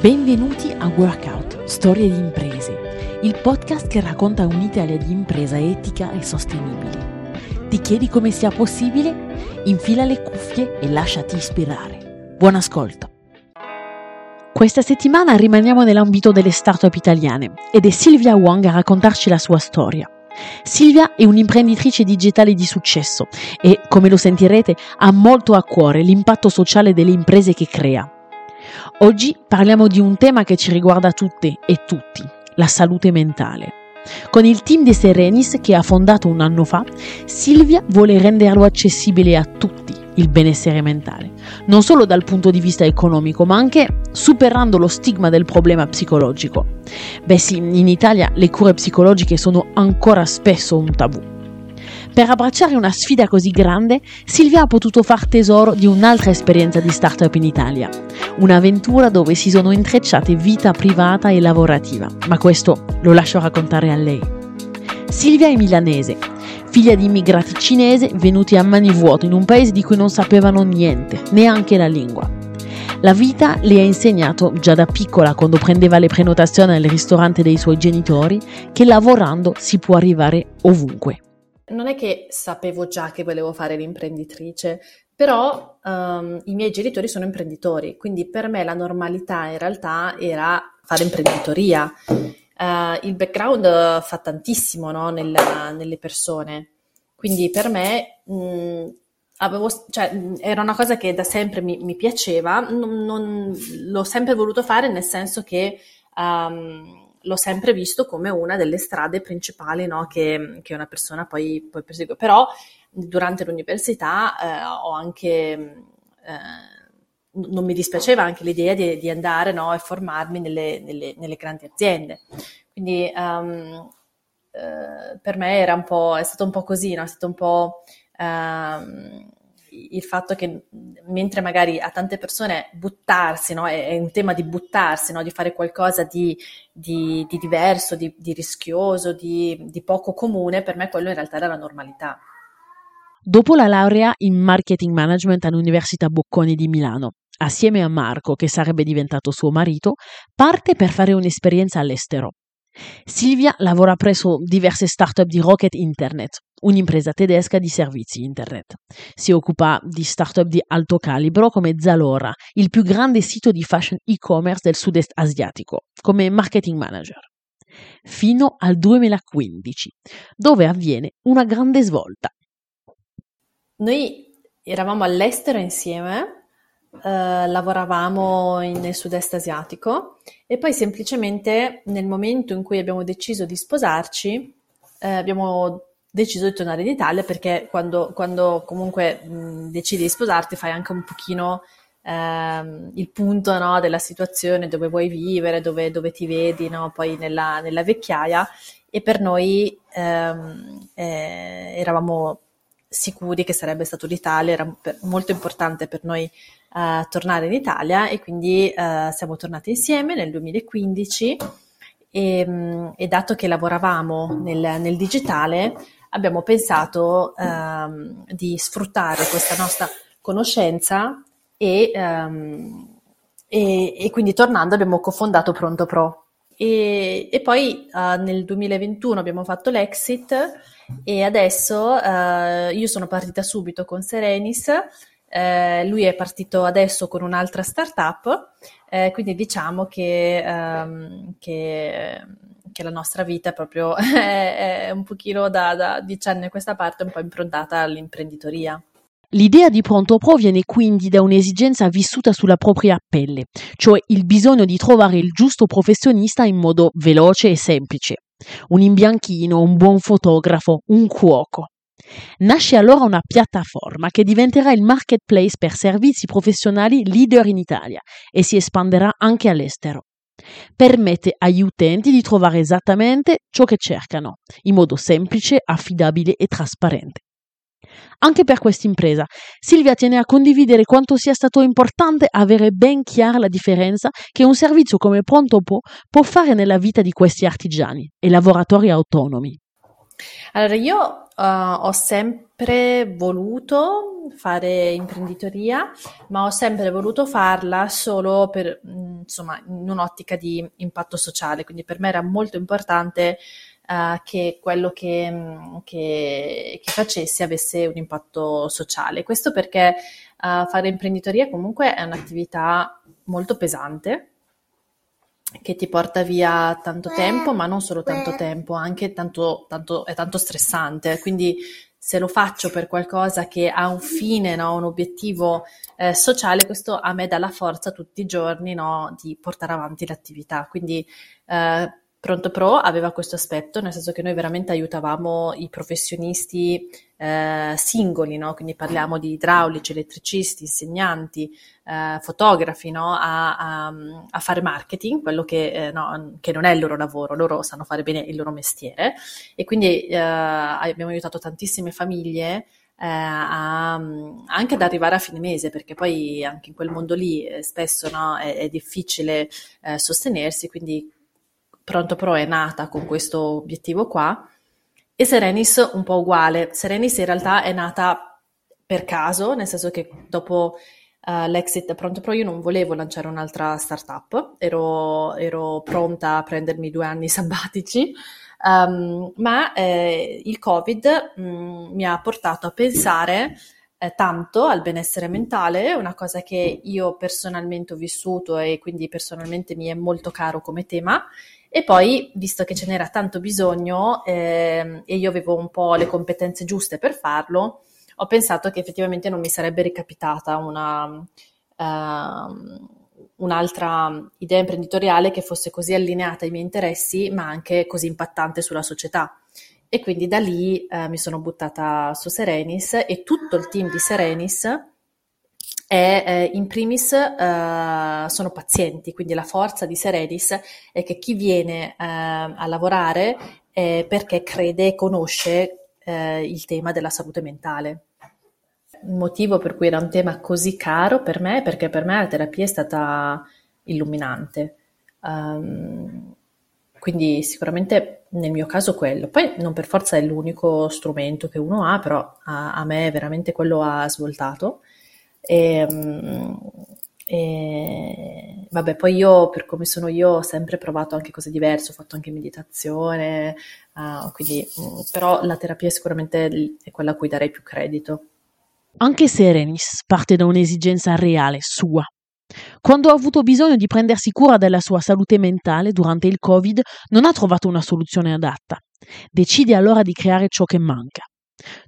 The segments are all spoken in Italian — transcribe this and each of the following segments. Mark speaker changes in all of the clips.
Speaker 1: Benvenuti a Workout, Storie di imprese, il podcast che racconta un'Italia di impresa etica e sostenibile. Ti chiedi come sia possibile? Infila le cuffie e lasciati ispirare. Buon ascolto! Questa settimana rimaniamo nell'ambito delle start-up italiane ed è Silvia Wang a raccontarci la sua storia. Silvia è un'imprenditrice digitale di successo e, come lo sentirete, ha molto a cuore l'impatto sociale delle imprese che crea. Oggi parliamo di un tema che ci riguarda tutte e tutti, la salute mentale. Con il team di Serenis che ha fondato un anno fa, Silvia vuole renderlo accessibile a tutti il benessere mentale, non solo dal punto di vista economico, ma anche superando lo stigma del problema psicologico. Beh sì, in Italia le cure psicologiche sono ancora spesso un tabù. Per abbracciare una sfida così grande, Silvia ha potuto far tesoro di un'altra esperienza di startup in Italia, un'avventura dove si sono intrecciate vita privata e lavorativa, ma questo lo lascio raccontare a lei. Silvia è milanese, figlia di immigrati cinesi venuti a mani vuote in un paese di cui non sapevano niente, neanche la lingua. La vita le ha insegnato già da piccola, quando prendeva le prenotazioni al ristorante dei suoi genitori, che lavorando si può arrivare ovunque
Speaker 2: non è che sapevo già che volevo fare l'imprenditrice, però um, i miei genitori sono imprenditori, quindi per me la normalità in realtà era fare imprenditoria. Uh, il background fa tantissimo no, nella, nelle persone, quindi per me mh, avevo, cioè, era una cosa che da sempre mi, mi piaceva, non, non, l'ho sempre voluto fare nel senso che um, l'ho sempre visto come una delle strade principali no, che, che, una persona poi, poi, persegue. Però durante l'università eh, ho anche, eh, non mi dispiaceva anche l'idea di, di andare no, e formarmi nelle, nelle, nelle, grandi aziende. Quindi um, eh, per me era un po', è stato un po' così, no? è stato un po'... Um, il fatto che mentre magari a tante persone buttarsi, no, è, è, un tema di buttarsi, no, di fare qualcosa di, di, di diverso, di, di rischioso, di, poco comune, per me quello in realtà era la normalità.
Speaker 1: Dopo la laurea in marketing management all'Università Bocconi di Milano, assieme a Marco, che sarebbe diventato suo marito, parte per fare un'esperienza all'estero. Silvia lavora presso diverse start-up di Rocket Internet, un'impresa tedesca di servizi internet. Si occupa di start-up di alto calibro come Zalora, il più grande sito di fashion e-commerce del sud-est asiatico, come marketing manager. Fino al 2015, dove avviene una grande svolta.
Speaker 2: Noi eravamo all'estero insieme eh, lavoravamo in, nel sud-est asiatico e poi semplicemente nel momento in cui abbiamo deciso di sposarci eh, abbiamo deciso di tornare in Italia perché quando, quando comunque mh, decidi di sposarti fai anche un pochino ehm, il punto no, della situazione dove vuoi vivere, dove, dove ti vedi no, poi nella, nella, vecchiaia. E per noi ehm, eh, eravamo sicuri che sarebbe stato l'Italia, era molto importante per noi uh, tornare in Italia e quindi uh, siamo tornati insieme nel 2015 e, um, e dato che lavoravamo nel, nel digitale abbiamo pensato um, di sfruttare questa nostra conoscenza e, um, e, e, quindi tornando abbiamo cofondato Pronto Pro. E, e poi uh, nel 2021 abbiamo fatto l'exit e adesso uh, io sono partita subito con Serenis, eh, lui è partito adesso con un'altra startup, eh, quindi diciamo che, um, che, che, la nostra vita proprio è, è un pochino da, da dieci anni a questa parte un po' improntata all'imprenditoria.
Speaker 1: L'idea di Pronto Pro viene quindi da un'esigenza vissuta sulla propria pelle, cioè il bisogno di trovare il giusto professionista in modo veloce e semplice. Un imbianchino, un buon fotografo, un cuoco. Nasce allora una piattaforma che diventerà il marketplace per servizi professionali leader in Italia e si espanderà anche all'estero. Permette agli utenti di trovare esattamente ciò che cercano, in modo semplice, affidabile e trasparente. Anche per questa impresa, Silvia tiene a condividere quanto sia stato importante avere ben chiara la differenza che un servizio come Pronto Po può fare nella vita di questi artigiani e lavoratori autonomi.
Speaker 2: Allora, io uh, ho sempre voluto fare imprenditoria, ma ho sempre voluto farla solo per, mm, insomma, in un'ottica di impatto sociale, quindi per me era molto importante uh, che quello che, mm, che, che, facessi avesse un impatto sociale. Questo perché uh, fare imprenditoria comunque è un'attività molto pesante che ti porta via tanto tempo, ma non solo tanto tempo, anche tanto, tanto, è tanto stressante. Quindi se lo faccio per qualcosa che ha un fine, no, un obiettivo eh, sociale, questo a me dà la forza tutti i giorni no, di portare avanti l'attività. Quindi eh, Pronto Pro aveva questo aspetto, nel senso che noi veramente aiutavamo i professionisti eh, singoli, no? quindi parliamo di idraulici, elettricisti, insegnanti, eh, fotografi, no? a, a, a, fare marketing, quello che, eh, no, che, non è il loro lavoro, loro sanno fare bene il loro mestiere e quindi eh, abbiamo aiutato tantissime famiglie eh, a, anche ad arrivare a fine mese, perché poi anche in quel mondo lì eh, spesso no, è, è, difficile eh, sostenersi, quindi Pronto Pro è nata con questo obiettivo qua. E Serenis un po' uguale. Serenis in realtà è nata per caso, nel senso che dopo uh, l'exit Pronto Pro io non volevo lanciare un'altra startup, ero, ero pronta a prendermi due anni sabbatici, um, ma eh, il Covid mh, mm, mi ha portato a pensare eh, tanto al benessere mentale, una cosa che io personalmente ho vissuto e quindi personalmente mi è molto caro come tema e poi, visto che ce n'era tanto bisogno eh, e io avevo un po' le competenze giuste per farlo, ho pensato che effettivamente non mi sarebbe ricapitata una, uh, un'altra idea imprenditoriale che fosse così allineata ai miei interessi, ma anche così impattante sulla società. E quindi da lì uh, mi sono buttata su Serenis e tutto il team di Serenis è eh, in primis eh, sono pazienti, quindi la forza di Seredis è che chi viene eh, a lavorare è perché crede e conosce eh, il tema della salute mentale. Il motivo per cui era un tema così caro per me è perché per me la terapia è stata illuminante. Um, quindi sicuramente nel mio caso quello. Poi non per forza è l'unico strumento che uno ha, però a, a me veramente quello ha svoltato. E, ehm, e, vabbè, poi io, per come sono io, ho sempre provato anche cose diverse, ho fatto anche meditazione, uh, quindi, mm, però la terapia sicuramente è quella a cui darei più credito.
Speaker 1: Anche Serenis parte da un'esigenza reale sua. Quando ha avuto bisogno di prendersi cura della sua salute mentale durante il Covid, non ha trovato una soluzione adatta. Decide allora di creare ciò che manca.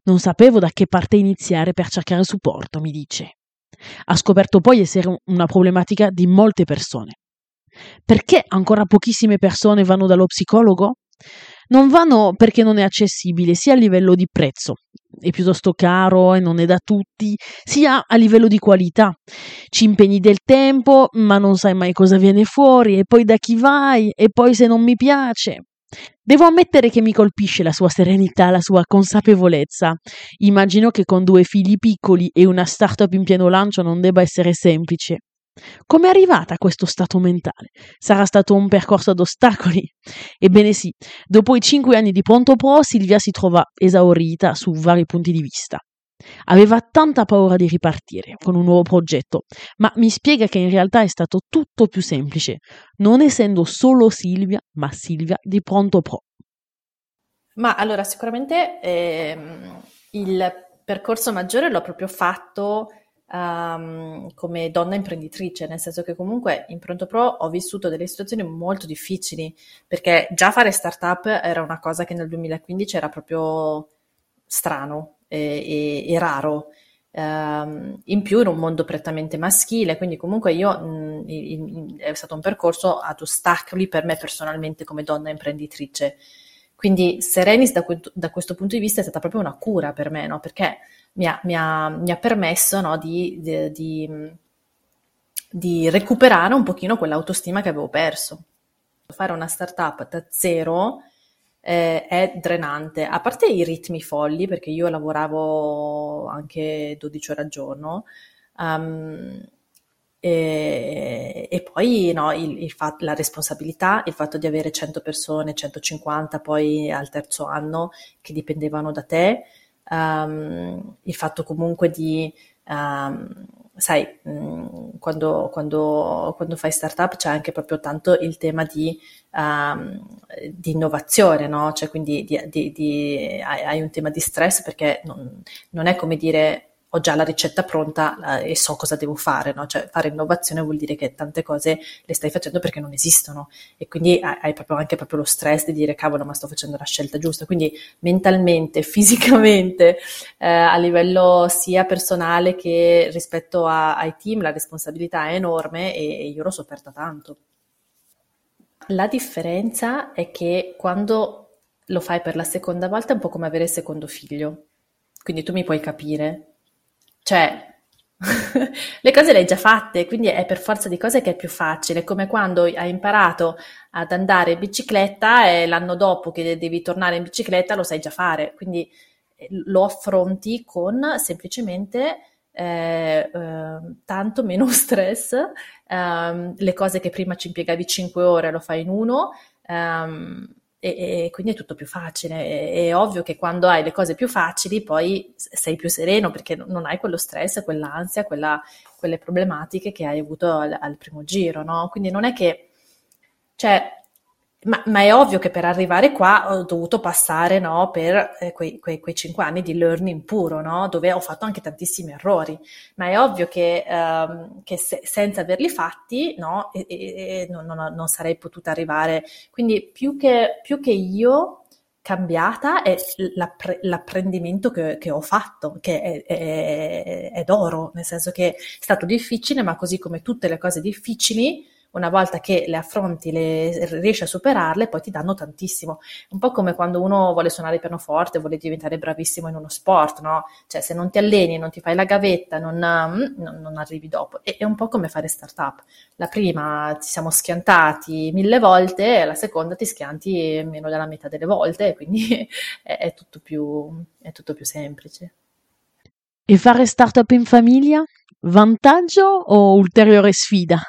Speaker 1: Non sapevo da che parte iniziare per cercare supporto, mi dice. Ha scoperto poi essere una problematica di molte persone. Perché ancora pochissime persone vanno dallo psicologo? Non vanno perché non è accessibile sia a livello di prezzo, è piuttosto caro e non è da tutti, sia a livello di qualità. Ci impegni del tempo, ma non sai mai cosa viene fuori, e poi da chi vai, e poi se non mi piace. Devo ammettere che mi colpisce la sua serenità, la sua consapevolezza. Immagino che con due figli piccoli e una startup in pieno lancio non debba essere semplice. Come è arrivata a questo stato mentale? Sarà stato un percorso ad ostacoli? Ebbene sì, dopo i cinque anni di Pronto Pro, Silvia si trova esaurita su vari punti di vista. Aveva tanta paura di ripartire con un nuovo progetto, ma mi spiega che in realtà è stato tutto più semplice, non essendo solo Silvia, ma Silvia di Pronto Pro.
Speaker 2: Ma allora, sicuramente ehm, il percorso maggiore l'ho proprio fatto um, come donna imprenditrice, nel senso che comunque in Pronto Pro ho vissuto delle situazioni molto difficili, perché già fare startup era una cosa che nel 2015 era proprio strano, e, e, raro. Uh, in più in un mondo prettamente maschile, quindi comunque io mh, in, in, è stato un percorso ad ostacoli per me personalmente come donna imprenditrice. Quindi Serenis da, da, questo punto di vista è stata proprio una cura per me, no? perché mi ha, mi ha, mi ha permesso no, di, di, di, di recuperare un pochino quell'autostima che avevo perso. Fare una startup da zero eh, è drenante, a parte i ritmi folli, perché io lavoravo anche 12 ore al giorno, um, E, e poi no, il, il fatto, la responsabilità, il fatto di avere 100 persone, 150 poi al terzo anno che dipendevano da te, um, il fatto comunque di, um, sai, mh, mm, quando, quando, quando, fai startup c'è anche proprio tanto il tema di, um, di innovazione, no? Cioè quindi di, di, di, hai, hai, un tema di stress perché non, non è come dire ho già la ricetta pronta eh, e so cosa devo fare, no? Cioè fare innovazione vuol dire che tante cose le stai facendo perché non esistono e quindi hai, proprio anche proprio lo stress di dire cavolo ma sto facendo la scelta giusta, quindi mentalmente, fisicamente, eh, a livello sia personale che rispetto a, ai team la responsabilità è enorme e, e io l'ho sofferta tanto. La differenza è che quando lo fai per la seconda volta è un po' come avere il secondo figlio. Quindi tu mi puoi capire cioè, le cose le hai già fatte, quindi è per forza di cose che è più facile, come quando hai imparato ad andare in bicicletta e l'anno dopo che devi tornare in bicicletta lo sai già fare, quindi eh, lo affronti con semplicemente eh, eh, tanto meno stress, eh, le cose che prima ci impiegavi 5 ore lo fai in uno. Ehm, e, e, quindi è tutto più facile. È, è, ovvio che quando hai le cose più facili poi sei più sereno perché non hai quello stress, quell'ansia, quella, quelle problematiche che hai avuto al, al primo giro, no? Quindi non è che, cioè, ma, ma, è ovvio che per arrivare qua ho dovuto passare no, per eh, quei, quei, quei, cinque anni di learning puro, no, dove ho fatto anche tantissimi errori, ma è ovvio che, um, che se, senza averli fatti no, e, e, non, non, non, sarei potuta arrivare. Quindi più che, più che io cambiata è l'appre- l'apprendimento che, che, ho fatto, che è, è, è d'oro, nel senso che è stato difficile, ma così come tutte le cose difficili, una volta che le affronti, le, riesci a superarle, poi ti danno tantissimo. Un po' come quando uno vuole suonare il pianoforte, vuole diventare bravissimo in uno sport, no? Cioè, se non ti alleni, non ti fai la gavetta, non, mm, non, non arrivi dopo. E, è un po' come fare startup. La prima ti siamo schiantati mille volte, la seconda ti schianti meno della metà delle volte, quindi è, è, tutto, più, è tutto più semplice.
Speaker 1: E fare startup in famiglia? Vantaggio o ulteriore sfida?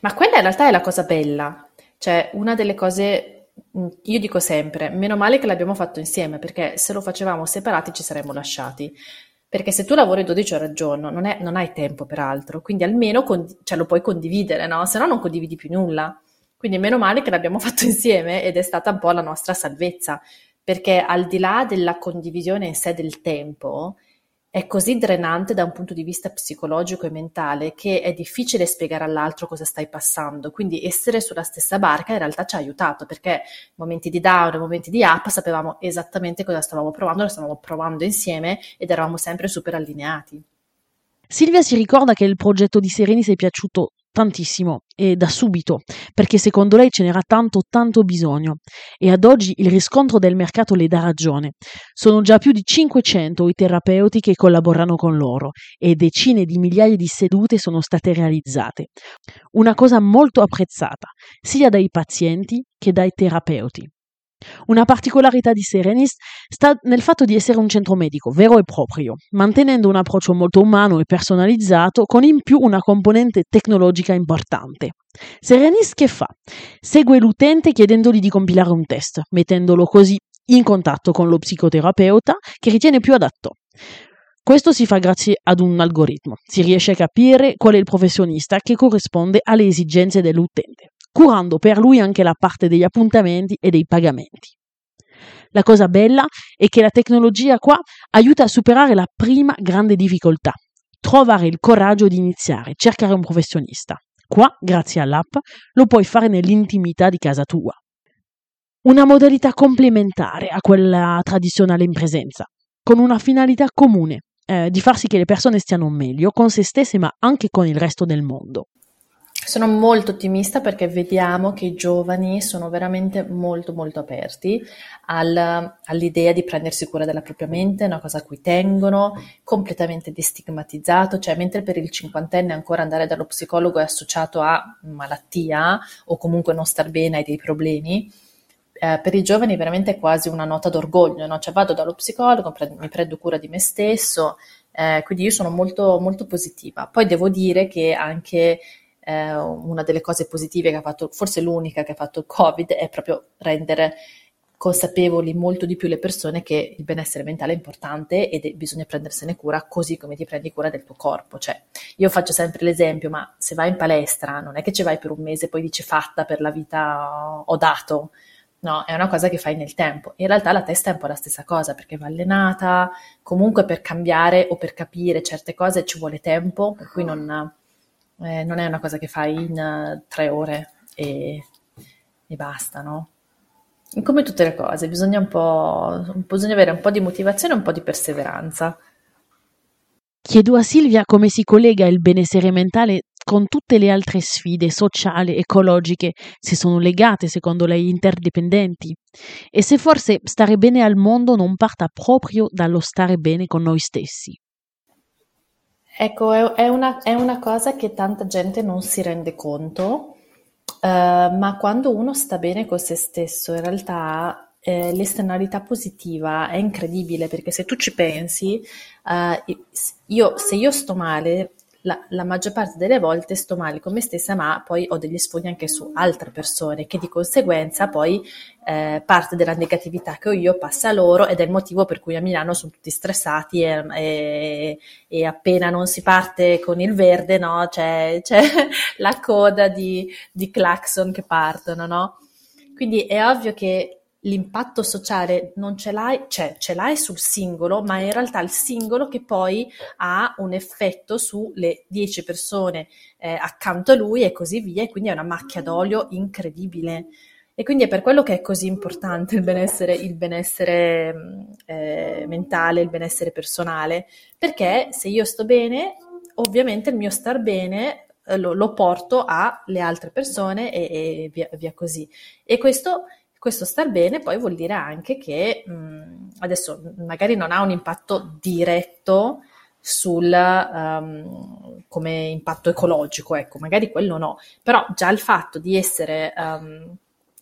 Speaker 2: Ma quella in realtà è la cosa bella, cioè una delle cose, mm, io dico sempre, meno male che l'abbiamo fatto insieme, perché se lo facevamo separati ci saremmo lasciati. Perché se tu lavori 12 ore al giorno non, è, non hai tempo per altro, quindi almeno con, cioè, lo puoi condividere, no? Se no non condividi più nulla. Quindi meno male che l'abbiamo fatto insieme ed è stata un po' la nostra salvezza, perché al di là della condivisione in sé del tempo, è così drenante da un punto di vista psicologico e mentale che è difficile spiegare all'altro cosa stai passando. Quindi essere sulla stessa barca in realtà ci ha aiutato perché momenti di down, momenti di up, sapevamo esattamente cosa stavamo provando, lo stavamo provando insieme ed eravamo sempre super allineati.
Speaker 1: Silvia si ricorda che il progetto di Serenis è piaciuto tantissimo e da subito, perché secondo lei ce n'era tanto tanto bisogno e ad oggi il riscontro del mercato le dà ragione. Sono già più di 500 i terapeuti che collaborano con loro e decine di migliaia di sedute sono state realizzate. Una cosa molto apprezzata sia dai pazienti che dai terapeuti. Una particolarità di Serenis sta nel fatto di essere un centro medico vero e proprio, mantenendo un approccio molto umano e personalizzato con in più una componente tecnologica importante. Serenis che fa? Segue l'utente chiedendogli di compilare un test, mettendolo così in contatto con lo psicoterapeuta che ritiene più adatto. Questo si fa grazie ad un algoritmo. Si riesce a capire qual è il professionista che corrisponde alle esigenze dell'utente curando per lui anche la parte degli appuntamenti e dei pagamenti. La cosa bella è che la tecnologia qua aiuta a superare la prima grande difficoltà, trovare il coraggio di iniziare, cercare un professionista. Qua, grazie all'app, lo puoi fare nell'intimità di casa tua. Una modalità complementare a quella tradizionale in presenza, con una finalità comune, eh, di far sì che le persone stiano meglio con se stesse ma anche con il resto del mondo.
Speaker 2: Sono molto ottimista perché vediamo che i giovani sono veramente molto molto aperti al, all'idea di prendersi cura della propria mente, una cosa a cui tengono, completamente destigmatizzato, cioè mentre per il cinquantenne ancora andare dallo psicologo è associato a malattia o comunque non star bene, hai dei problemi, eh, per i giovani veramente è quasi una nota d'orgoglio, no? cioè vado dallo psicologo, pre- mi prendo cura di me stesso, Eh, quindi io sono molto, molto positiva. Poi devo dire che anche eh, una delle cose positive che ha fatto, forse l'unica che ha fatto il Covid, è proprio rendere consapevoli molto di più le persone che il benessere mentale è importante e bisogna prendersene cura così come ti prendi cura del tuo corpo. Cioè, io faccio sempre l'esempio, ma se vai in palestra non è che ci vai per un mese e poi dici fatta per la vita ho dato. No, è una cosa che fai nel tempo. In realtà la testa è un po' la stessa cosa perché va allenata, comunque per cambiare o per capire certe cose ci vuole tempo, per cui non, eh, non è una cosa che fai in uh, tre ore e, e basta, no? Come tutte le cose, bisogna, un po', bisogna avere un po' di motivazione e un po' di perseveranza.
Speaker 1: Chiedo a Silvia come si collega il benessere mentale con tutte le altre sfide sociali, ecologiche, se sono legate secondo lei interdipendenti e se forse stare bene al mondo non parta proprio dallo stare bene con noi stessi.
Speaker 2: Ecco, è, una, è una cosa che tanta gente non si rende conto Ehm, ma quando uno sta bene con se stesso, in realtà eh, l'esternalità positiva è incredibile perché se tu ci pensi, eh, io, se io sto male, la, la, maggior parte delle volte sto male con me stessa, ma poi ho degli sfoghi anche su altre persone, che di conseguenza poi eh, parte della negatività che ho io passa a loro ed è il motivo per cui a Milano sono tutti stressati e, e, e appena non si parte con il verde, no, c'è, c'è la coda di, di clacson che partono, no? Quindi è ovvio che l'impatto sociale non ce l'hai, cioè ce l'hai sul singolo, ma in realtà il singolo che poi ha un effetto sulle 10 persone eh, accanto a lui e così via, e quindi è una macchia d'olio incredibile. E quindi è per quello che è così importante il benessere, il benessere mm, eh, mentale, il benessere personale, perché se io sto bene, ovviamente il mio star bene eh, lo, lo, porto alle altre persone e, e via, via così. E questo questo star bene poi vuol dire anche che mh, adesso magari non ha un impatto diretto sul um, come impatto ecologico, ecco, magari quello no, però già il fatto di essere um,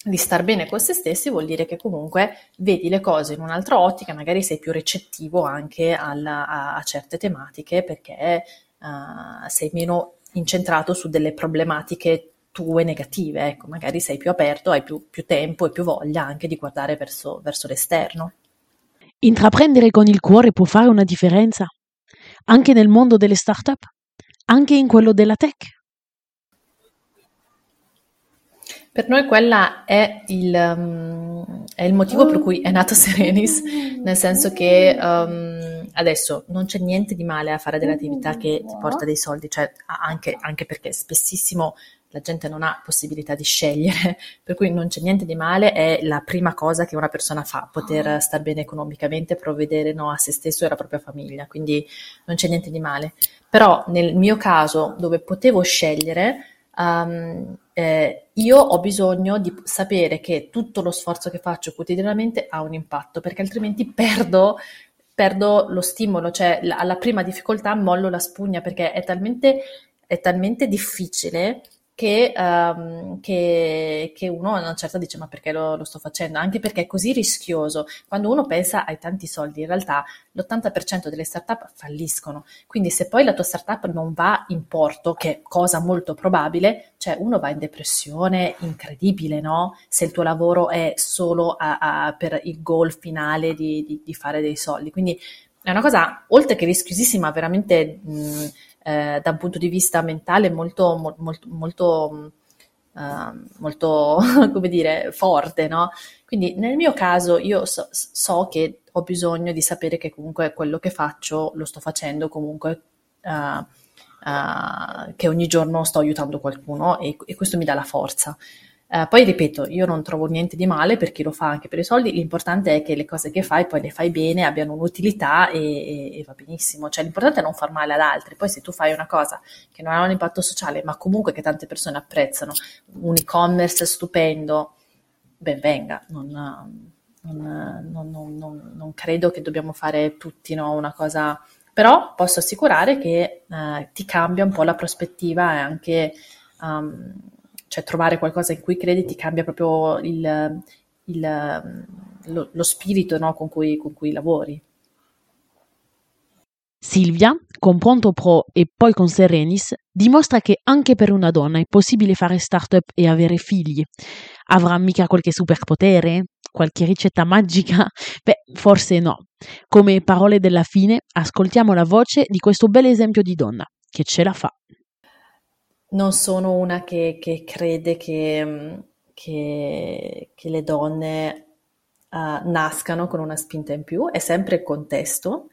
Speaker 2: di star bene con se stessi vuol dire che comunque vedi le cose in un'altra ottica, magari sei più recettivo anche alla, a, a, certe tematiche perché uh, sei meno incentrato su delle problematiche tue negative, ecco, magari sei più aperto, hai più, più tempo e più voglia anche di guardare verso, verso l'esterno.
Speaker 1: Intraprendere con il cuore può fare una differenza, anche nel mondo delle start-up, anche in quello della tech.
Speaker 2: Per noi quella è il, um, è il, motivo per cui è nato Serenis, nel senso che um, adesso non c'è niente di male a fare delle attività che ti porta dei soldi, cioè anche, anche perché spessissimo la gente non ha possibilità di scegliere, per cui non c'è niente di male, è la prima cosa che una persona fa, poter ah. star bene economicamente, provvedere no, a se stesso e alla propria famiglia, quindi non c'è niente di male. Però nel mio caso, dove potevo scegliere, um, eh, io ho bisogno di sapere che tutto lo sforzo che faccio quotidianamente ha un impatto, perché altrimenti perdo perdo lo stimolo, cioè alla prima difficoltà mollo la spugna perché è talmente, è talmente difficile che, um, che, che, uno a una certa dice ma perché lo, lo, sto facendo? Anche perché è così rischioso. Quando uno pensa ai tanti soldi, in realtà l'80% delle startup falliscono. Quindi se poi la tua startup non va in porto, che è cosa molto probabile, cioè uno va in depressione incredibile, no? Se il tuo lavoro è solo a, a, per il goal finale di, di, di, fare dei soldi. Quindi è una cosa, oltre che rischiosissima, veramente... Mh, eh, da un punto di vista mentale molto, molto, molto, uh, molto come dire, forte, no? Quindi nel mio caso io so, so, che ho bisogno di sapere che comunque quello che faccio lo sto facendo comunque uh, uh, che ogni giorno sto aiutando qualcuno e, e questo mi dà la forza. Uh, poi ripeto, io non trovo niente di male per chi lo fa anche per i soldi, l'importante è che le cose che fai poi le fai bene, abbiano un'utilità e, e, e, va benissimo, cioè l'importante è non far male ad altri, poi se tu fai una cosa che non ha un impatto sociale ma comunque che tante persone apprezzano, un e-commerce stupendo, ben venga, non, non, non, non credo che dobbiamo fare tutti no, una cosa, però posso assicurare che uh, ti cambia un po' la prospettiva e anche... Um, cioè trovare qualcosa in cui credi ti cambia proprio il, il, lo, lo, spirito no, con, cui, con cui lavori.
Speaker 1: Silvia, con Pronto Pro e poi con Serenis, dimostra che anche per una donna è possibile fare startup e avere figli. Avrà mica qualche superpotere? Qualche ricetta magica? Beh, forse no. Come parole della fine, ascoltiamo la voce di questo bel esempio di donna, che ce la fa.
Speaker 2: Non sono una che, che crede che, che, che, le donne uh, nascano con una spinta in più, è sempre il contesto.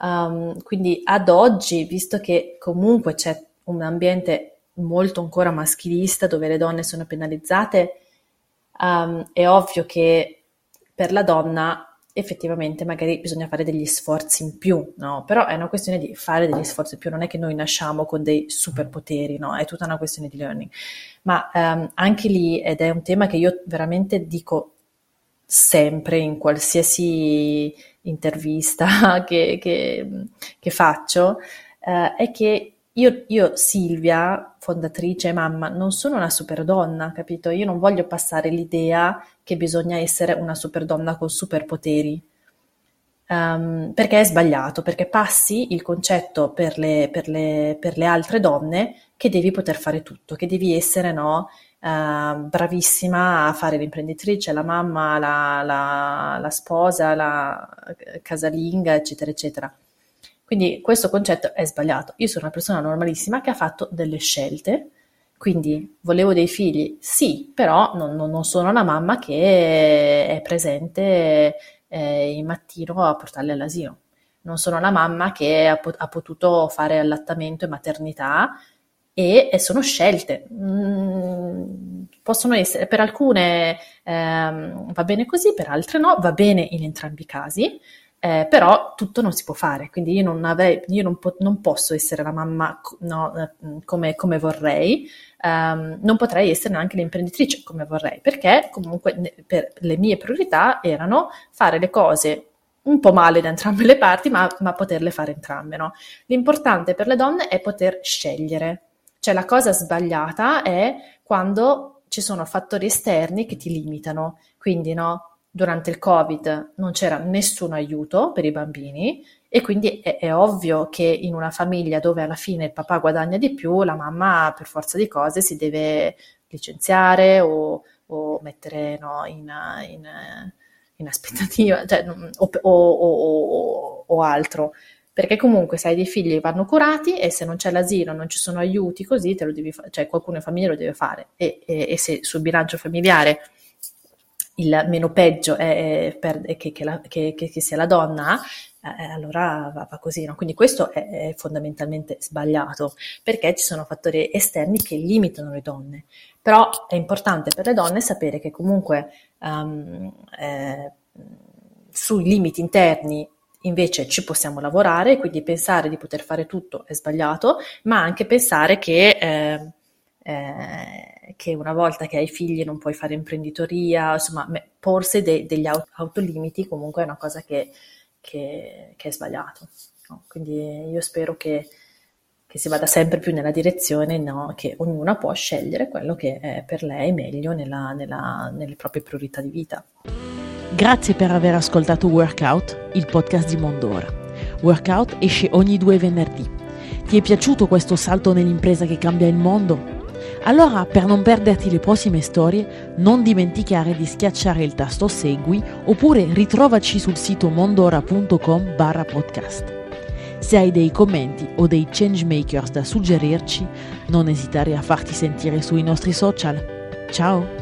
Speaker 2: Um, quindi ad oggi, visto che comunque c'è un ambiente molto ancora maschilista dove le donne sono penalizzate, um, è ovvio che per la donna effettivamente magari bisogna fare degli sforzi in più, no? Però è una questione di fare degli sforzi in più, non è che noi nasciamo con dei superpoteri, no? È tutta una questione di learning. Ma um, anche lì, ed è un tema che io veramente dico sempre in qualsiasi intervista che, che, che faccio, eh, è che io, io, Silvia, fondatrice e mamma, non sono una super donna, capito? Io non voglio passare l'idea che bisogna essere una super donna con superpoteri. Um, perché è sbagliato, perché passi il concetto per le, per, le, per le, altre donne che devi poter fare tutto, che devi essere no, uh, bravissima a fare l'imprenditrice, la mamma, la, la, la sposa, la casalinga, eccetera, eccetera. Quindi questo concetto è sbagliato. Io sono una persona normalissima che ha fatto delle scelte, quindi volevo dei figli, sì, però non, non sono la mamma che è presente eh, il mattino a portarli all'asilo. Non sono la mamma che ha, ha potuto fare allattamento e maternità e, e sono scelte. Mm, possono essere, per alcune ehm, va bene così, per altre no, va bene in entrambi i casi. Eh, però tutto non si può fare, quindi io non, avrei, io non, po- non posso essere la mamma no, eh, come, come, vorrei, um, non potrei essere neanche l'imprenditrice come vorrei, perché comunque per le mie priorità erano fare le cose un po' male da entrambe le parti, ma, ma poterle fare entrambe. No? L'importante per le donne è poter scegliere, cioè la cosa sbagliata è quando ci sono fattori esterni che ti limitano, quindi no, durante il Covid non c'era nessun aiuto per i bambini e quindi è, è, ovvio che in una famiglia dove alla fine il papà guadagna di più, la mamma per forza di cose si deve licenziare o, o mettere no, in, in, in, aspettativa cioè, o, o, o altro. Perché comunque se hai dei figli vanno curati e se non c'è l'asilo, non ci sono aiuti, così te lo devi fare, cioè qualcuno in famiglia lo deve fare. E, e, e se sul bilancio familiare il meno peggio è, è per, che, che, la, che, che, sia la donna, eh, allora va, va così. No? Quindi questo è, è, fondamentalmente sbagliato perché ci sono fattori esterni che limitano le donne. Però è importante per le donne sapere che comunque um, eh, sui limiti interni invece ci possiamo lavorare, quindi pensare di poter fare tutto è sbagliato, ma anche pensare che, eh, eh, che una volta che hai figli non puoi fare imprenditoria, insomma, porsi de- degli aut- autolimiti comunque è una cosa che, che, che è sbagliato. No? Quindi io spero che, che, si vada sempre più nella direzione no? che ognuna può scegliere quello che è per lei meglio nella, nella, nelle proprie priorità di vita.
Speaker 1: Grazie per aver ascoltato Workout, il podcast di Mondora. Workout esce ogni due venerdì. Ti è piaciuto questo salto nell'impresa che cambia il mondo? Allora, per non perderti le prossime storie, non dimenticare di schiacciare il tasto Segui oppure ritrovaci sul sito mondora.com barra podcast. Se hai dei commenti o dei changemakers da suggerirci, non esitare a farti sentire sui nostri social. Ciao!